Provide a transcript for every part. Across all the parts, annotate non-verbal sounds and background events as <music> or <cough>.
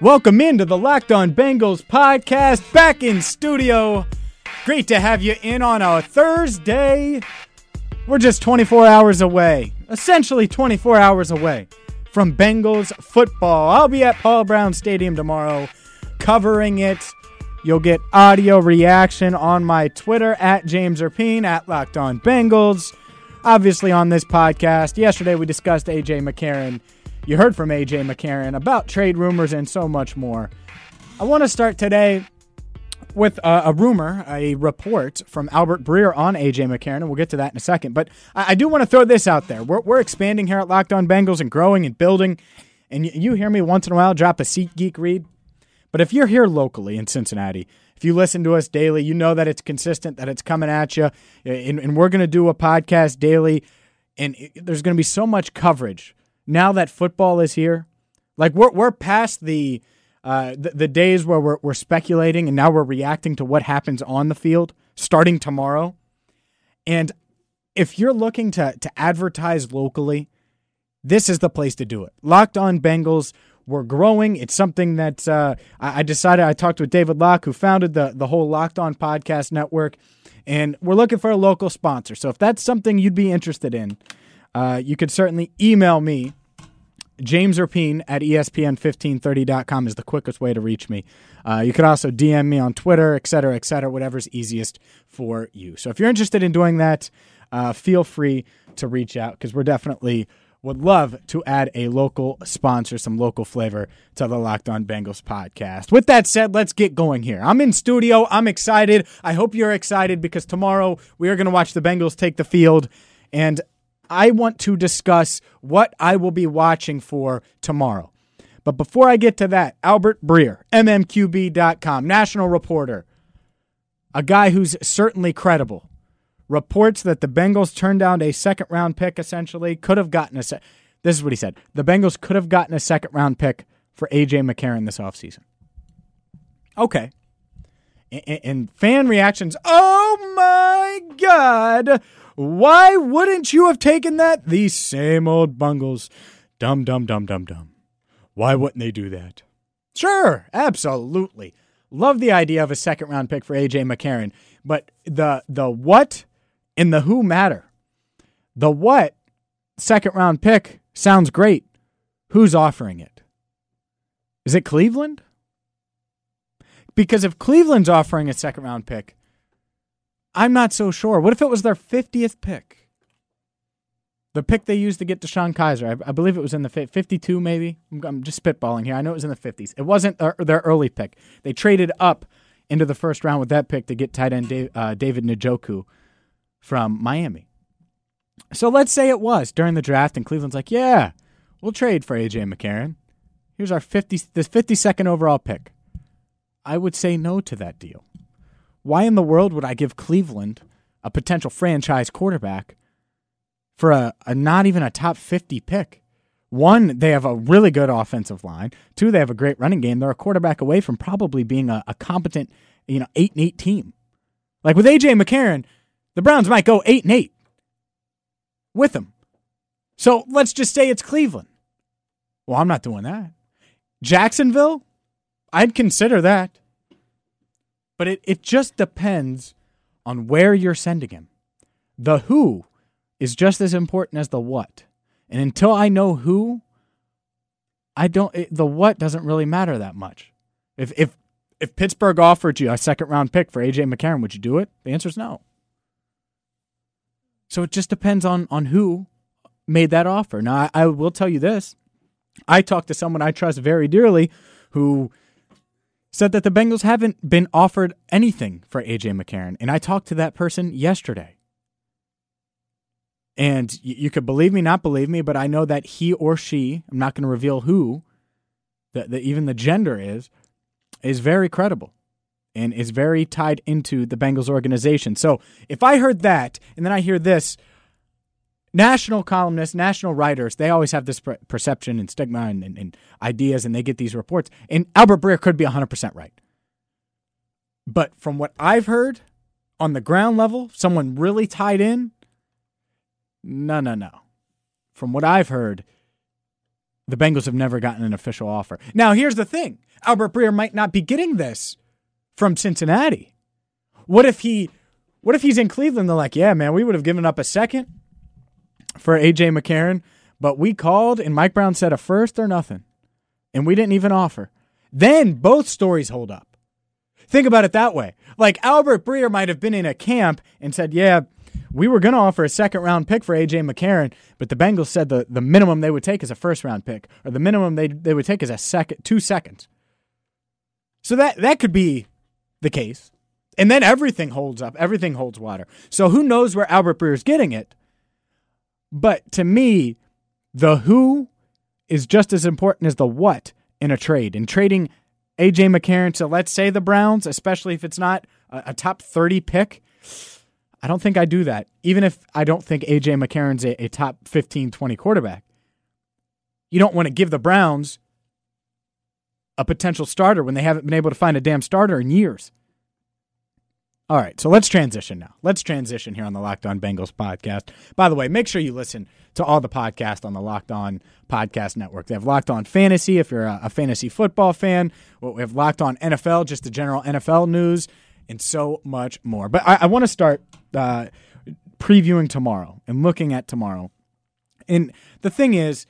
Welcome into the Locked On Bengals podcast, back in studio. Great to have you in on a Thursday. We're just 24 hours away, essentially 24 hours away from Bengals football. I'll be at Paul Brown Stadium tomorrow covering it. You'll get audio reaction on my Twitter at James Rapien at Locked On Bengals. Obviously, on this podcast, yesterday we discussed AJ McCarron. You heard from AJ McCarron about trade rumors and so much more. I want to start today with a, a, rumor, a report from Albert Breer on AJ McCarron, and we'll get to that in a second. But I, I do want to throw this out there. We're, we're expanding here at Locked On Bengals and growing and building. And you, you hear me once in a while drop a SeatGeek read. But if you're here locally in Cincinnati, if you listen to us daily, you know that it's consistent, that it's coming at you. And, and we're going to do a podcast daily. And it, there's going to be so much coverage now that football is here. Like we're, we're past the, uh, the, the days where we're, we're speculating and now we're reacting to what happens on the field starting tomorrow. And if you're looking to, to advertise locally, this is the place to do it. Locked on Bengals we're growing. It's something that uh, I, decided. I talked with David Locke, who founded the the whole Locked On Podcast Network, and we're looking for a local sponsor. So if that's something you'd be interested in, uh, you could certainly email me. James Rapien at ESPN1530.com is the quickest way to reach me. Uh, you could also DM me on Twitter, et cetera, et cetera, whatever's easiest for you. So if you're interested in doing that, uh, feel free to reach out because we're definitely would love to add a local sponsor, some local flavor to the Locked On Bengals podcast. With that said, let's get going here. I'm in studio. I'm excited. I hope you're excited because tomorrow we are going to watch the Bengals take the field. And I want to discuss what I will be watching for tomorrow. But before I get to that, Albert Breer, MMQB.com, national reporter, a guy who's certainly credible reports that the Bengals turned down a second round pick essentially could have gotten a this is what he said the Bengals could have gotten a second round pick for AJ McCarron this offseason. Okay. And fan reactions, oh my God, why wouldn't you have taken that? These same old bungles. Dumb, dumb, dumb, dumb, dumb. Why wouldn't they do that? Sure, absolutely. Love the idea of a second round pick for AJ McCarron, but the the what and the who matter. The what second round pick sounds great. Who's offering it? Is it Cleveland? Because if Cleveland's offering a second round pick, I'm not so sure. What if it was their 50th pick? The pick they used to get DeShone Kizer. I, I believe it was in the 52, maybe. I'm, I'm, just spitballing here. I know it was in the 50s. It wasn't their, their, early pick. They traded up into the first round with that pick to get tight end Dave, uh, David Njoku from Miami. So let's say it was during the draft, and Cleveland's like, yeah, we'll trade for AJ McCarron. Here's our 50, the 52nd overall pick. I would say no to that deal. Why in the world would I give Cleveland a potential franchise quarterback for a, a not even a top 50 pick? One, they have a really good offensive line. Two, they have a great running game. They're a quarterback away from probably being a, a competent, you know, eight and eight team. Like with AJ McCarron, the Browns might go 8 and 8 with him. So let's just say it's Cleveland. Well, I'm not doing that. Jacksonville, I'd consider that. But it, it just depends on where you're sending him. The who is just as important as the what. And until I know who, I don't it, the what doesn't really matter that much. If if if Pittsburgh offered you a second round pick for AJ McCarron, would you do it? The answer is no. So it just depends on on who made that offer. Now, I, I will tell you this: I talked to someone I trust very dearly who said that the Bengals haven't been offered anything for AJ McCarron, and I talked to that person yesterday. And you could believe me, not believe me, but I know that he or she, I'm not going to reveal who, that even the gender is is very credible and is very tied into the Bengals organization. So if I heard that and then I hear this, national columnists, national writers, they always have this per- perception and stigma and, and, and, ideas, and they get these reports. And Albert Breer could be 100% right. But from what I've heard on the ground level, someone really tied in, no, no, no. From what I've heard, the Bengals have never gotten an official offer. Now, here's the thing Albert Breer might not be getting this from Cincinnati. What if he what if he's in Cleveland? They're like, yeah, man, we would have given up a second for AJ McCarron, but we called and Mike Brown said a first or nothing. And we didn't even offer. Then both stories hold up. Think about it that way. Like Albert Breer might have been in a camp and said, yeah, we were going to offer a second round pick for AJ McCarron, but the Bengals said the, the minimum they would take is a first round pick, or the minimum they, they would take is a second, two seconds. So that, that could be the case. And then everything holds up, everything holds water. So who knows where Albert Breer is getting it? But to me, the who is just as important as the what in a trade. In trading AJ McCarron to, let's say, the Browns, especially if it's not a, a top 30 pick, I don't think I do that, even if I don't think AJ McCarron's a, a top 15, 20 quarterback. You don't want to give the Browns a potential starter when they haven't been able to find a damn starter in years. All right, so let's transition now. Let's transition here on the Locked On Bengals podcast. By the way, make sure you listen to all the podcasts on the Locked On Podcast Network. They have Locked On Fantasy if you're a, fantasy football fan. We have Locked On NFL, just the general NFL news, and so much more. But I, I want to start uh, previewing tomorrow and looking at tomorrow. And the thing is,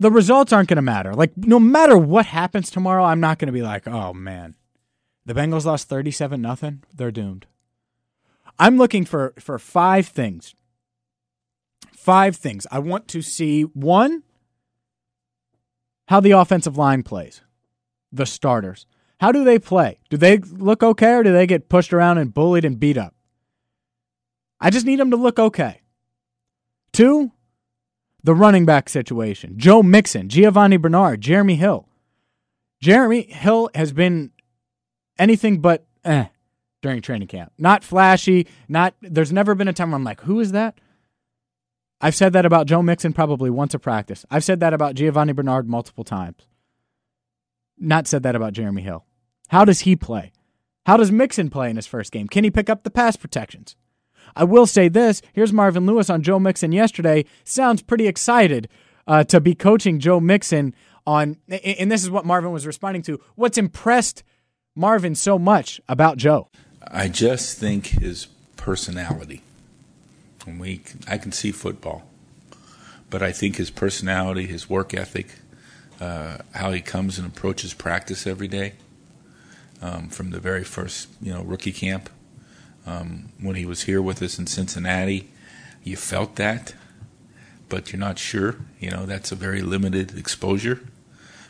the results aren't going to matter. Like, no matter what happens tomorrow, I'm not going to be like, oh man the Bengals lost 37 nothing. They're doomed. I'm looking for for five things. Five things. I want to see one how the offensive line plays. The starters. How do they play? Do they look okay or do they get pushed around and bullied and beat up? I just need them to look okay. Two, the running back situation. Joe Mixon, Giovanni Bernard, Jeremy Hill. Jeremy Hill has been anything but eh during training camp. Not flashy, not there's never been a time where I'm like, who is that? I've said that about Joe Mixon probably once a practice. I've said that about Giovanni Bernard multiple times. Not said that about Jeremy Hill. How does he play? How does Mixon play in his first game? Can he pick up the pass protections? I will say this here's Marvin Lewis on Joe Mixon yesterday. Sounds pretty excited uh, to be coaching Joe Mixon on, and this is what Marvin was responding to. What's impressed Marvin so much about Joe? I just think his personality. And we, I can see football, but I think his personality, his work ethic, uh, how he comes and approaches practice every day, um, from the very first, you know, rookie camp, um, when he was here with us in Cincinnati, you felt that, but you're not sure. You know, that's a very limited exposure.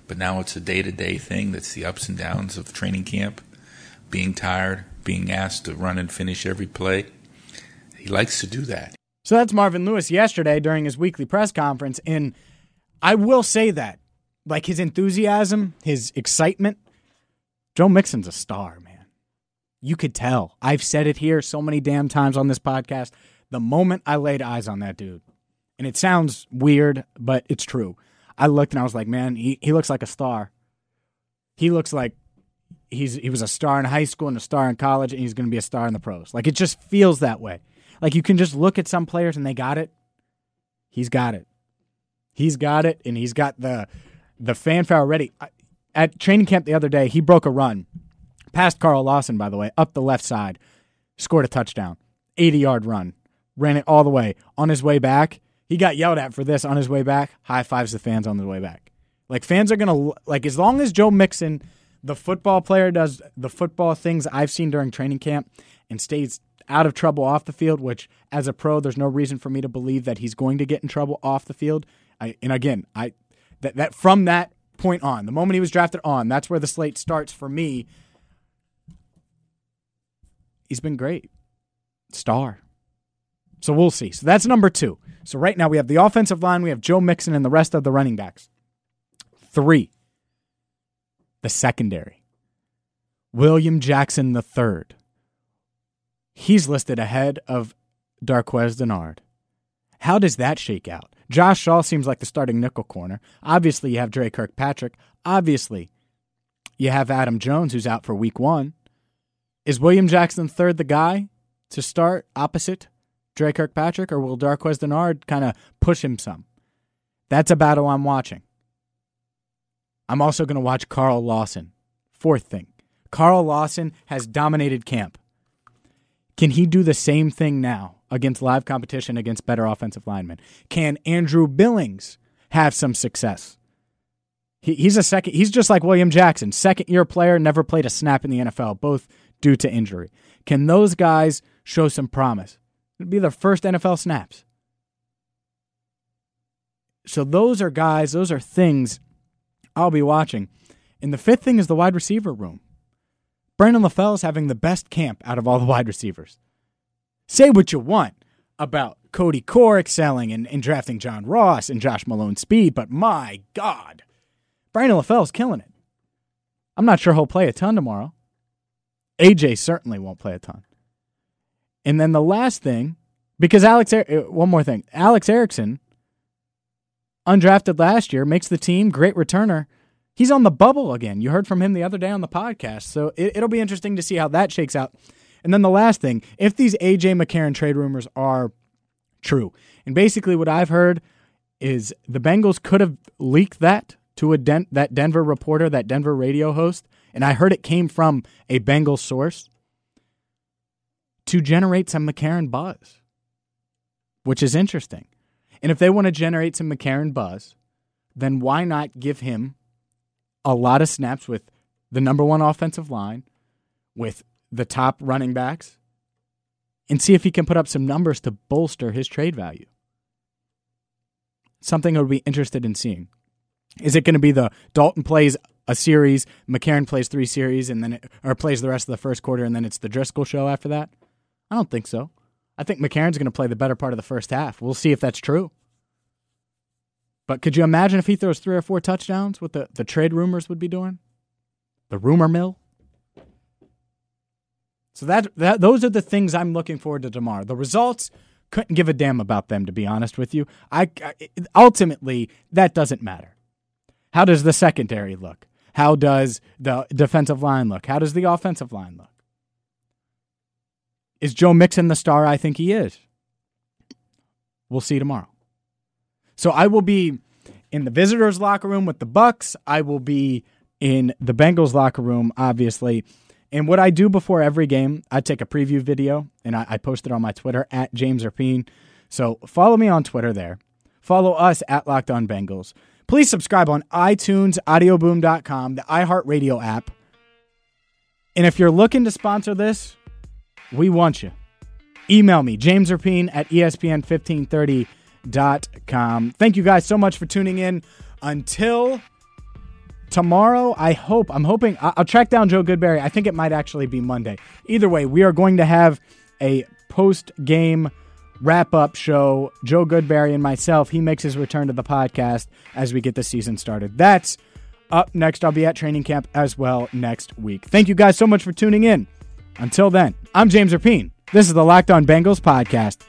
But now it's a day to day thing that's the ups and downs of training camp, being tired, being asked to run and finish every play. He likes to do that. So that's Marvin Lewis yesterday during his weekly press conference. And I will say that, like his enthusiasm, his excitement, Joe Mixon's a star, man. You could tell. I've said it here so many damn times on this podcast. The moment I laid eyes on that dude, and it sounds weird, but it's true. I looked and I was like, man, he, he looks like a star. He looks like he's he was a star in high school and a star in college, and he's going to be a star in the pros. Like it just feels that way. Like you can just look at some players and they got it. He's got it. He's got it, and he's got the the fanfare already. At training camp the other day, he broke a run past Carl Lawson, by the way, up the left side, scored a touchdown, 80 yard run, ran it all the way. On his way back, he got yelled at for this on his way back. High fives the fans on the way back. Like fans are gonna like as long as Joe Mixon, the football player, does the football things I've seen during training camp and stays out of trouble off the field. Which as a pro, there's no reason for me to believe that he's going to get in trouble off the field. I, and again, I that that from that point on, the moment he was drafted on, that's where the slate starts for me. He's been great, star. So we'll see. So that's number two. So right now we have the offensive line, we have Joe Mixon, and the rest of the running backs. Three, the secondary. William Jackson the third. He's listed ahead of Darqueze Dennard. How does that shake out? Josh Shaw seems like the starting nickel corner. Obviously, you have Dre Kirkpatrick. Obviously, you have Adam Jones, who's out for week one. Is William Jackson III the guy to start opposite Dre Kirkpatrick, or will Darqueze Dennard kind of push him some? That's a battle I'm watching. I'm also going to watch Carl Lawson. Fourth thing Carl Lawson has dominated camp. Can he do the same thing now against live competition against better offensive linemen? Can Andrew Billings have some success? He, he's a second. He's just like William Jackson, second year player, never played a snap in the NFL, both due to injury. Can those guys show some promise? It'd be their first NFL snaps. So those are guys. Those are things I'll be watching. And the fifth thing is the wide receiver room. Brandon LaFell is having the best camp out of all the <laughs> wide receivers. Say what you want about Cody Core excelling and, and drafting John Ross and Josh Malone speed, but my God, Brandon LaFell's killing it. I'm not sure he'll play a ton tomorrow. AJ certainly won't play a ton. And then the last thing, because Alex, uh, one more thing, Alex Erickson, undrafted last year, makes the team, great returner. He's on the bubble again. You heard from him the other day on the podcast. So it, it'll be interesting to see how that shakes out. And then the last thing, if these AJ McCarron trade rumors are true, and basically what I've heard is the Bengals could have leaked that to a Den- that Denver reporter, that Denver radio host, and I heard it came from a Bengals source to generate some McCarron buzz, which is interesting. And if they want to generate some McCarron buzz, then why not give him a lot of snaps with the number one offensive line, with the top running backs, and see if he can put up some numbers to bolster his trade value? Something I would be interested in seeing. Is it going to be the Dalton plays a series, McCarron plays three series, and then it, or plays the rest of the first quarter, and then it's the Driskel show after that? I don't think so. I think McCarron's going to play the better part of the first half. We'll see if that's true. But could you imagine if he throws three or four touchdowns, what the, the trade rumors would be doing? The rumor mill? So that, that those are the things I'm looking forward to tomorrow. The results couldn't give a damn about them to be honest with you. I, I ultimately that doesn't matter. How does the secondary look? How does the defensive line look? How does the offensive line look? Is Joe Mixon the star I think he is? We'll see tomorrow. So I will be in the visitors' locker room with the Bucs. I will be in the Bengals' locker room, obviously. And what I do before every game, I take a preview video and I, I post it on my Twitter at James Rapien. So follow me on Twitter there. Follow us at Locked On Bengals. Please subscribe on iTunes, audioboom.com, the iHeartRadio app. And if you're looking to sponsor this, we want you. Email me, James Rapien at ESPN1530.com. Thank you guys so much for tuning in. Until tomorrow, I hope, I'm hoping, I'll track down Joe Goodberry. I think it might actually be Monday. Either way, we are going to have a post game wrap up show. Joe Goodberry and myself, he makes his return to the podcast as we get the season started. That's up next. I'll be at training camp as well next week. Thank you guys so much for tuning in. Until then, I'm James Rapien. This is the Locked On Bengals podcast.